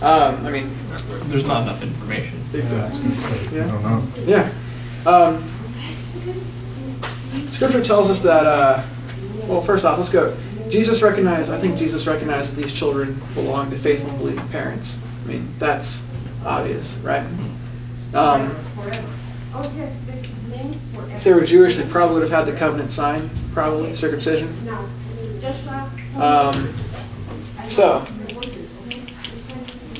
Um, I mean, There's not enough information. exactly. I don't know. Yeah. Um, scripture tells us that, uh, well, first off, let's go. Jesus recognized, I think Jesus recognized that these children belong to faithful and believing parents. I mean, that's obvious, right? Um, if they were Jewish, they probably would have had the covenant sign, probably, circumcision. Um, so,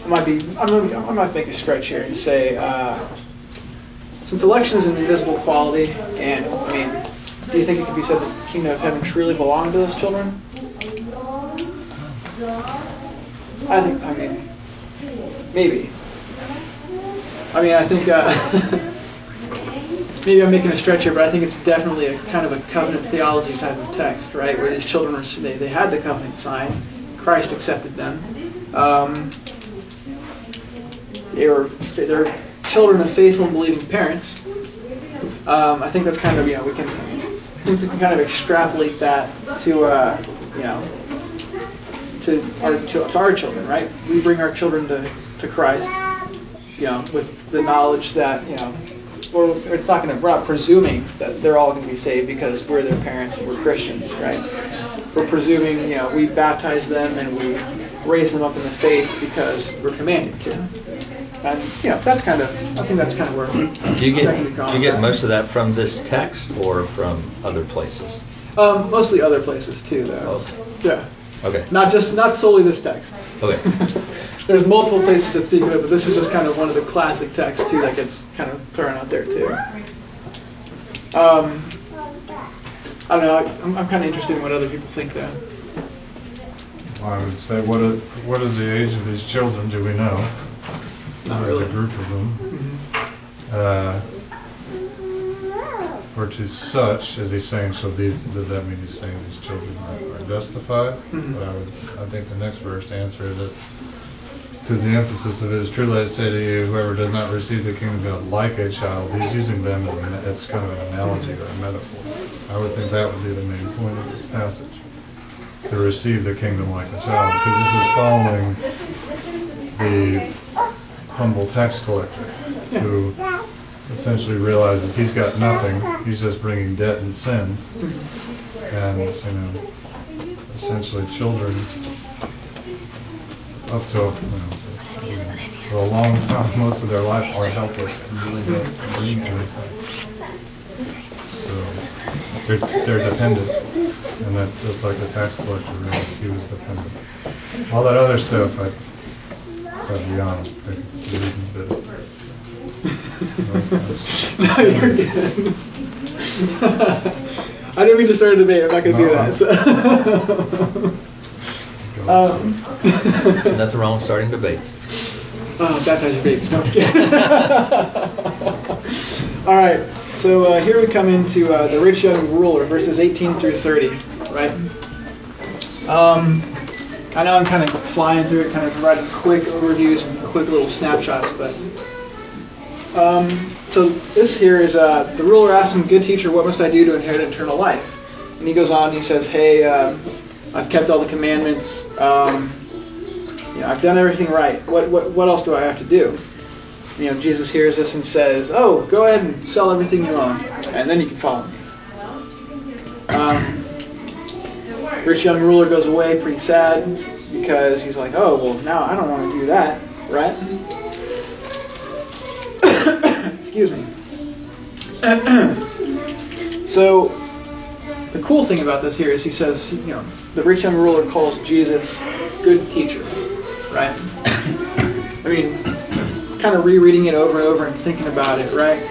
I might be, I'm gonna, I might make a stretch here and say, uh, since election is an invisible quality, and I mean, do you think it could be said that the kingdom of heaven truly belonged to those children? I think, I mean, maybe. I mean, I think, uh, [laughs] maybe I'm making a stretch here, but I think it's definitely a kind of a covenant theology type of text, right? Where these children were, they, they had the covenant sign, Christ accepted them. Um, they were they're children of faithful and believing parents. Um, I think that's kind of you know we can I think we can kind of extrapolate that to uh, you know to our to, to our children, right? We bring our children to, to Christ, you know, with the knowledge that you know, or it's not going to we're not presuming that they're all going to be saved because we're their parents and we're Christians, right? We're presuming you know we baptize them and we raise them up in the faith because we're commanded to. And you know that's kind of I think that's kind of where Do you get that can be do you get most of that from this text or from other places? um, mostly other places too though. Okay. Yeah. Okay. Not just not solely this text. Okay. [laughs] There's multiple places that speak of it, but this is just kind of one of the classic texts too that gets kind of thrown out there too. Um, I don't know. I, I'm, I'm kind of interested in what other people think though. Well, I would say, what is, what is the age of these children? Do we know? Not What is really. the group of them? Mhm. Uh, or to such, is he saying, so these, does that mean he's saying these children are, justified? Mhm. But I would, I think the next verse answers it, because the emphasis of it is, truly I say to you, whoever does not receive the kingdom of God like a child, he's using them as, an, it's kind of an analogy or a metaphor. I would think that would be the main point of this passage. To receive the kingdom like a child, because this is following the humble tax collector who essentially realizes he's got nothing. He's just bringing debt and sin, and you know, essentially children up to you know, for a long time, [laughs] most of their life are helpless really don't bring anything. So they're they're dependent, and that just like the tax collector realized he was dependent. All that other stuff, I, gotta be honest, I a bit. No, you're good. [laughs] I didn't mean to start a debate. I'm not going to do that. So. [laughs] um, Nothing wrong with starting debates. oh, baptize your babies. No, I'm kidding. [laughs] All right. So uh, here we come into uh, the rich young ruler, verses 18 through 30. Right. Um, I know I'm kind of flying through it, kind of providing quick overviews and quick little snapshots, but um, so this here is uh, the ruler asks him, "Good teacher, what must I do to inherit eternal life?" And he goes on. and He says, "Hey, um, I've kept all the commandments. Um, you know, I've done everything right. What what what else do I have to do?" You know, Jesus hears this and says, "Oh, go ahead and sell everything you own, and then you can follow me." Um, rich young ruler goes away pretty sad because he's like, "Oh, well, now I don't want to do that, right?" Excuse me. [clears throat] so, the cool thing about this here is he says, you know, the rich young ruler calls Jesus good teacher, right? [coughs] I mean, kind of rereading it over and over and thinking about it, right?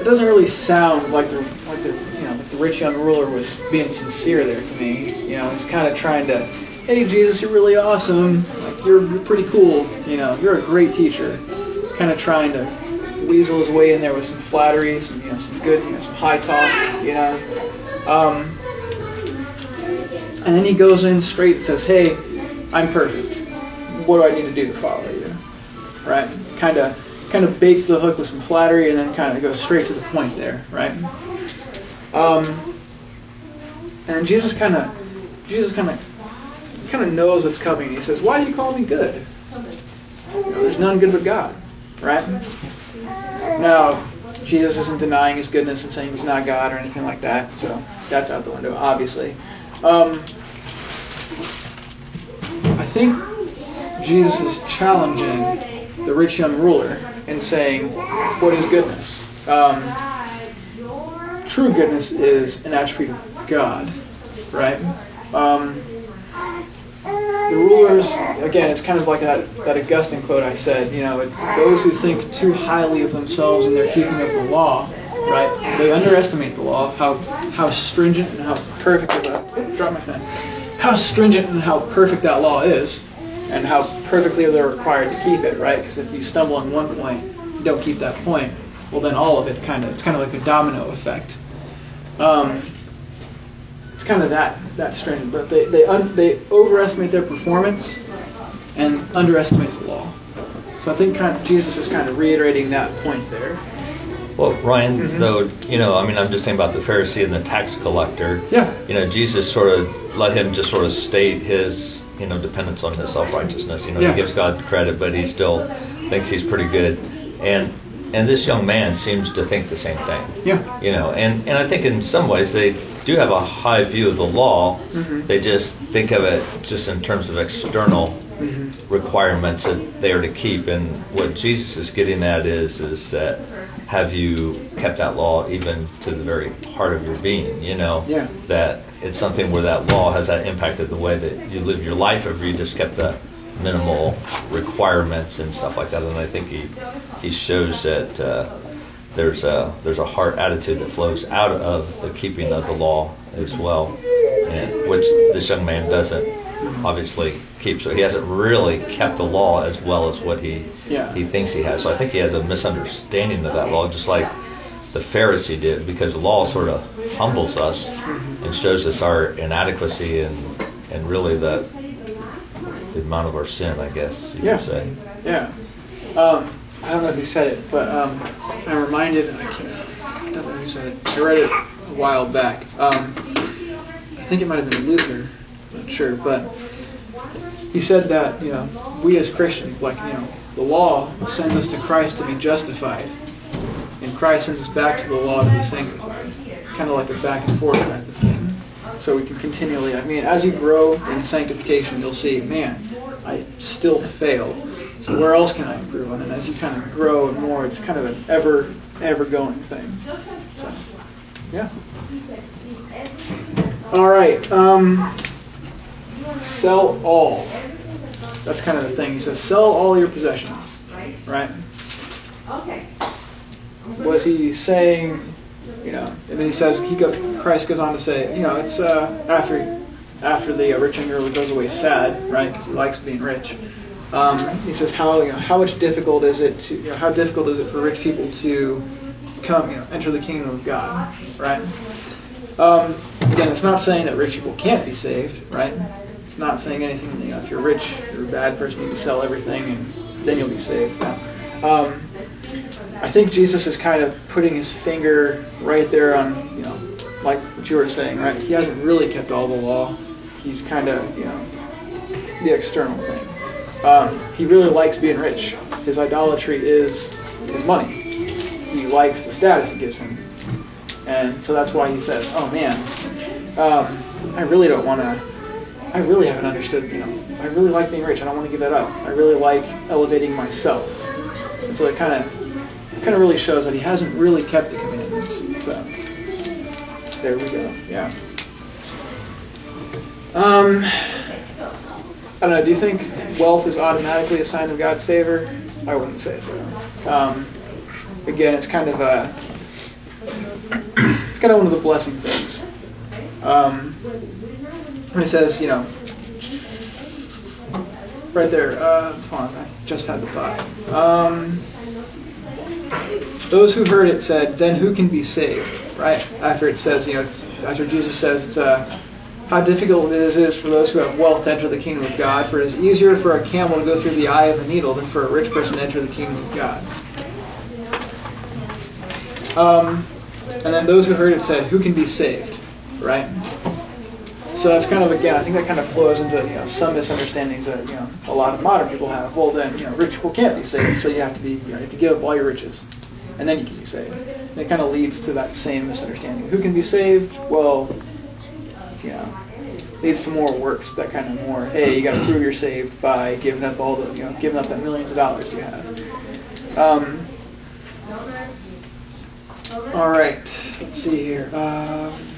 It doesn't really sound like the like the you know like the rich young ruler was being sincere there to me. You know, he's kind of trying to, hey Jesus, you're really awesome. Like you're, you're pretty cool. You know, you're a great teacher. Kind of trying to weasel his way in there with some flattery, some you know, some good, you know, some high talk, you know. Um, and then he goes in straight and says, "Hey, I'm perfect. What do I need to do to follow you?" Right? Kind of, kind of baits the hook with some flattery, and then kind of goes straight to the point there, right? Um, and Jesus kind of, Jesus kind of, kind of knows what's coming. He says, "Why do you call me good? You know, there's none good but God." Right? Now, Jesus isn't denying his goodness and saying he's not God or anything like that, so that's out the window, obviously. Um, I think Jesus is challenging the rich young ruler and saying, What is goodness? Um, true goodness is an attribute of God, right? Um, the rulers, again, it's kind of like that, that Augustine quote I said, you know, it's those who think too highly of themselves in their keeping of the law, right? They underestimate the law, how how stringent and how perfect of a, drop my pen, how stringent and how perfect that law is, and how perfectly they're required to keep it, right? Because if you stumble on one point, you don't keep that point, well then all of it kind of, it's kind of like a domino effect. Um, kind of that that stringent, but they they un, they overestimate their performance and underestimate the law. So I think kind of Jesus is kind of reiterating that point there. Well, Ryan, Mhm. though, you know, I mean, I'm just saying about the Pharisee and the tax collector. Yeah. You know, Jesus sort of let him just sort of state his, you know, dependence on his self righteousness. You know, Yeah. he gives God credit, but he still thinks he's pretty good. And and this young man seems to think the same thing. Yeah. You know, and and I think in some ways they do have a high view of the law. Mhm. They just think of it just in terms of external Mhm. requirements that they are to keep. And what Jesus is getting at is is that have you kept that law even to the very heart of your being? You know Yeah. that it's something where that law has that impacted the way that you live your life. If you just kept the minimal requirements and stuff like that, and I think he he shows that. Uh, there's a there's a heart attitude that flows out of the keeping of the law as well, and which this young man doesn't obviously keep. So he hasn't really kept the law as well as what he Yeah. he thinks he has. So I think he has a misunderstanding of that law, just like the Pharisee did, because the law sort of humbles us and shows us our inadequacy and and really the the amount of our sin, I guess you Yeah. could say. Yeah. Um, I don't know who said it, but um, I'm reminded. I, can't, I don't know who said it. I read it a while back. Um, I think it might have been Luther. I'm not sure, but he said that you know we as Christians, like you know, the law sends us to Christ to be justified and Christ sends us back to the law to be sanctified, kind of like a back and forth type of thing. So we can continually. I mean, as you grow in sanctification, you'll see, man, I still fail. So where else can I improve on? And as you kind of grow and more, it's kind of an ever, ever going thing. So, yeah. All right. Um, sell all. That's kind of the thing. He says, sell all your possessions. Right? Okay. Was he saying, you know, and then he says, he go, Christ goes on to say, you know, it's uh, after after the uh, rich young ruler goes away sad, right? Because he likes being rich. Um, he says, how you know, how much difficult is it to, you know, how difficult is it for rich people to come, you know, enter the kingdom of God, right? Um, again, it's not saying that rich people can't be saved, right? It's not saying anything. You know, if you're rich, you're a bad person. You can sell everything, and then you'll be saved. Um, I think Jesus is kind of putting his finger right there on, you know, like what you were saying, right? He hasn't really kept all the law. He's kind of, you know, the external thing. Um, he really likes being rich. His idolatry is his money. He likes the status it gives him. And so that's why he says, oh man, um, I really don't want to, I really haven't understood, you know, I really like being rich. I don't want to give that up. I really like elevating myself. And so it kind of, kind of really shows that he hasn't really kept the commandments. So there we go. Yeah. Um, I don't know. Do you think wealth is automatically a sign of God's favor? I wouldn't say so. Um, again, it's kind of a it's kind of one of the blessing things. Um, when it says, you know, right there. Uh, hold on, I just had the thought. Um, those who heard it said, "Then who can be saved?" Right after it says, you know, after Jesus says, "It's. Uh, how difficult it is for those who have wealth to enter the kingdom of God, for it is easier for a camel to go through the eye of a needle than for a rich person to enter the kingdom of God. Um, and then those who heard it said, Who can be saved? Right? So that's kind of again, I think that kind of flows into you know some misunderstandings that you know a lot of modern people have. Well, then you know rich people can't be saved, so you have to be you, know, you have to give up all your riches, and then you can be saved. And it kind of leads to that same misunderstanding. Who can be saved? Well, you know, leads to more works. That kind of more. Hey, you got to prove you're saved by giving up all the you know giving up that millions of dollars you have. Um, all right, let's see here. Um,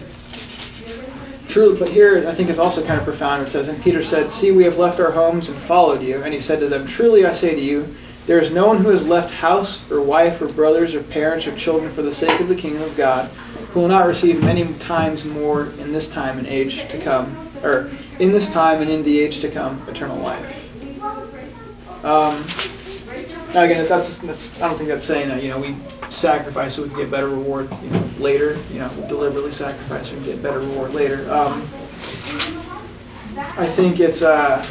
Truly, but here I think it's also kind of profound. It says, And Peter said, See, we have left our homes and followed you. And he said to them, Truly I say to you, there is no one who has left house or wife or brothers or parents or children for the sake of the kingdom of God who will not receive many times more in this time and age to come, or in this time and in the age to come, eternal life. Um, now again, that's, that's I don't think that's saying that you know we sacrifice so we can get better reward you know, later. You know, deliberately sacrifice so we can get better reward later. Um, I think it's uh,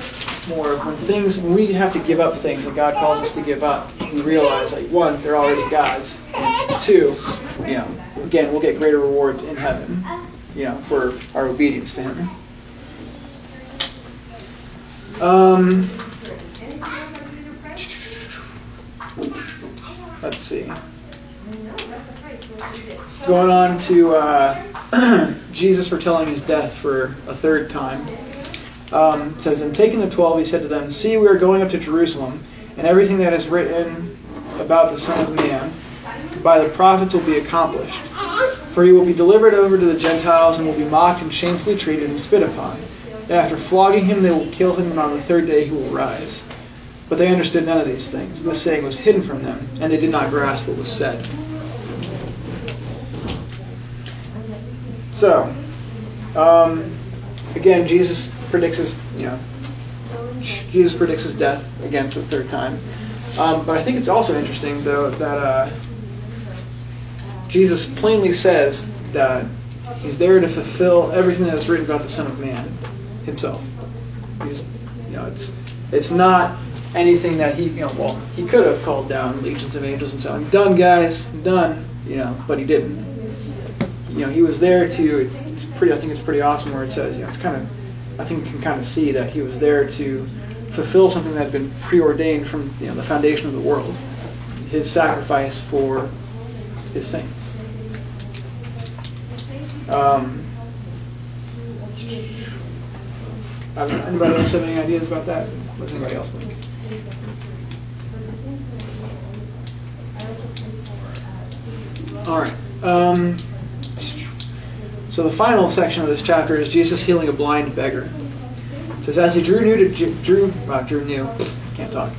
more when things when we have to give up things that God calls us to give up, we realize like one, they're already God's, and two, you know, again, we'll get greater rewards in heaven, you know, for our obedience to Him. Um, let's see. Going on to uh, [clears throat] Jesus foretelling his death for a third time. Um, says, And taking the twelve, he said to them, See, we are going up to Jerusalem, and everything that is written about the Son of Man by the prophets will be accomplished. For he will be delivered over to the Gentiles, and will be mocked and shamefully treated and spit upon. And after flogging him, they will kill him, and on the third day he will rise. But they understood none of these things. The saying was hidden from them, and they did not grasp what was said. So, um, again, Jesus predicts his, you know, Jesus predicts his death again for the third time. Um, but I think it's also interesting, though, that uh, Jesus plainly says that he's there to fulfill everything that is written about the Son of Man himself. He's, you know, it's it's not anything that he, you know, well, he could have called down legions of angels and said, "I'm done, guys, I'm done," you know, but he didn't. You know, he was there to. It's, it's pretty. I think it's pretty awesome where it says, you know, it's kind of. I think you can kind of see that he was there to fulfill something that had been preordained from you know the foundation of the world. His sacrifice for his saints. Um, anybody else have any ideas about that? What does anybody else think? All right. Um, so the final section of this chapter is Jesus healing a blind beggar. It says, as he drew near to drew uh, drew near, can't talk.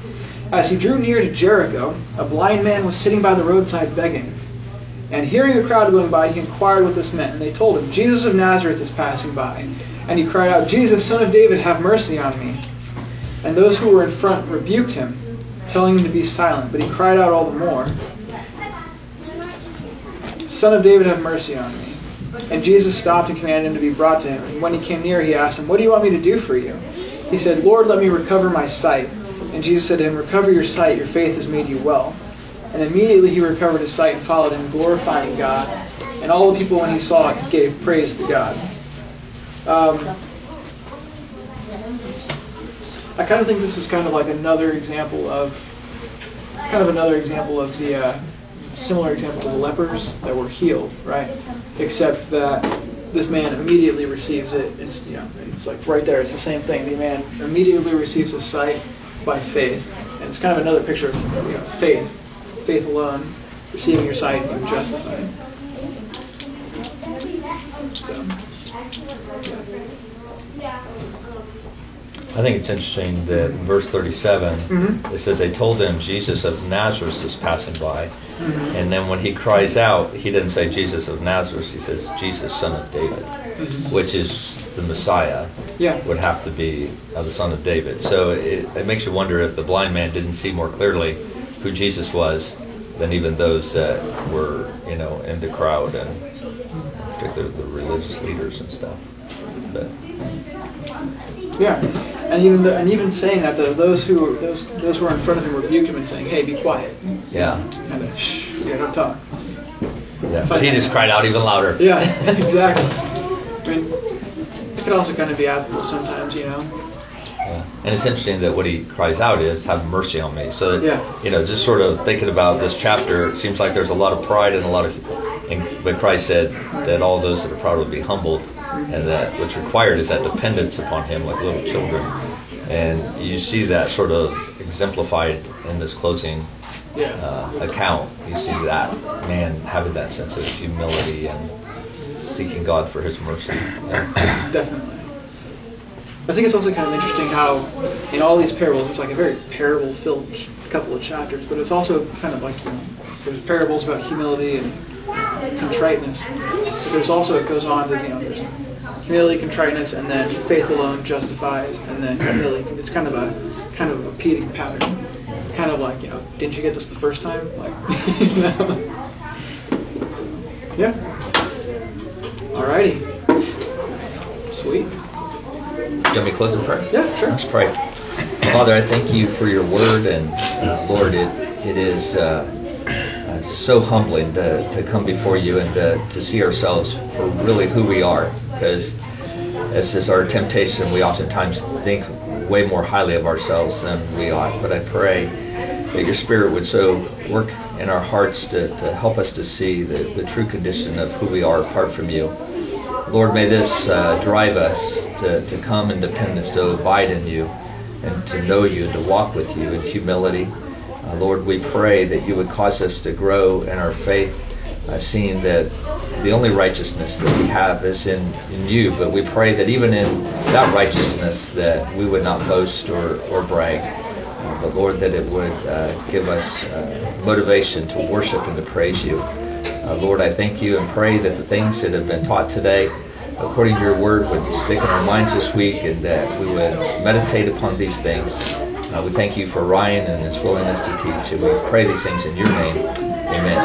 As he drew near to Jericho, a blind man was sitting by the roadside begging. And hearing a crowd going by, he inquired what this meant. And they told him, Jesus of Nazareth is passing by. And he cried out, Jesus, son of David, have mercy on me. And those who were in front rebuked him, telling him to be silent. But he cried out all the more, Son of David, have mercy on me. And Jesus stopped and commanded him to be brought to him. And when he came near, he asked him, What do you want me to do for you? He said, Lord, let me recover my sight. And Jesus said to him, Recover your sight, your faith has made you well. And immediately he recovered his sight and followed him, glorifying God. And all the people, when he saw it, gave praise to God. Um, I kind of think this is kind of like another example of, kind of another example of the uh, similar example to the lepers that were healed, right? Except that this man immediately receives it. It's you know, it's like right there. It's the same thing. The man immediately receives his sight by faith, and it's kind of another picture of you know, faith, faith alone, receiving your sight and being justified. So, I think it's interesting that in verse 37, Mhm. it says they told him Jesus of Nazareth is passing by. Mhm. And then when he cries out, he doesn't say Jesus of Nazareth, he says Jesus, son of David, Mhm. which is the Messiah, Yeah. would have to be uh, the son of David. So it, it makes you wonder if the blind man didn't see more clearly who Jesus was than even those that were, you know, in the crowd and particularly the religious leaders and stuff. But Yeah, and even the, and even saying that the, those who those those who are in front of him rebuke him and saying, "Hey, be quiet," yeah, kind of shh, yeah, don't talk. yeah. But he just cried out even louder. [laughs] Yeah, exactly. I mean, it could also kind of be applicable sometimes, you know. Yeah. And it's interesting that what he cries out is, "Have mercy on me." So, that, Yeah. you know, just sort of thinking about this chapter, it seems like there's a lot of pride and a lot of, people. and, but Christ said that all those that are proud will be humbled, and that what's required is that dependence upon Him, like little children. And you see that sort of exemplified in this closing uh, account. You see that man having that sense of humility and seeking God for His mercy. Yeah. Definitely. I think it's also kind of interesting how in all these parables, it's like a very parable-filled couple of chapters, but it's also kind of like you know, there's parables about humility and contriteness. But there's also it goes on to you know there's humility, contriteness, and then faith alone justifies, and then humility. It's kind of a kind of a repeating pattern. It's kind of like you know, didn't you get this the first time? Like, [laughs] you know. yeah. Alrighty. Sweet. You want me to close in prayer? Yeah, sure. Let's pray. Father, I thank you for your word, and uh, Lord, it, it is uh, uh, so humbling to, to come before you and to, to see ourselves for really who we are. Because this is our temptation. We oftentimes think way more highly of ourselves than we ought. But I pray that your Spirit would so work in our hearts to, to help us to see the, the true condition of who we are apart from you. Lord, may this uh, drive us to, to come in dependence, to abide in you, and to know you, and to walk with you in humility. Uh, Lord, we pray that you would cause us to grow in our faith, uh, seeing that the only righteousness that we have is in, in you. But we pray that even in that righteousness, that we would not boast or, or brag. Uh, but Lord, that it would uh, give us uh, motivation to worship and to praise you. Uh, Lord, I thank you and pray that the things that have been taught today, according to your word, would be stick in our minds this week and that we would meditate upon these things. Uh, we thank you for Ryan and his willingness to teach, and we pray these things in your name. Amen.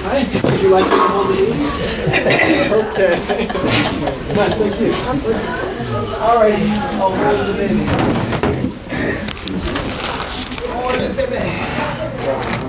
Hi. Would you like to hold the meeting? okay. Thank you. All right. I'll hold the baby. Hold the baby.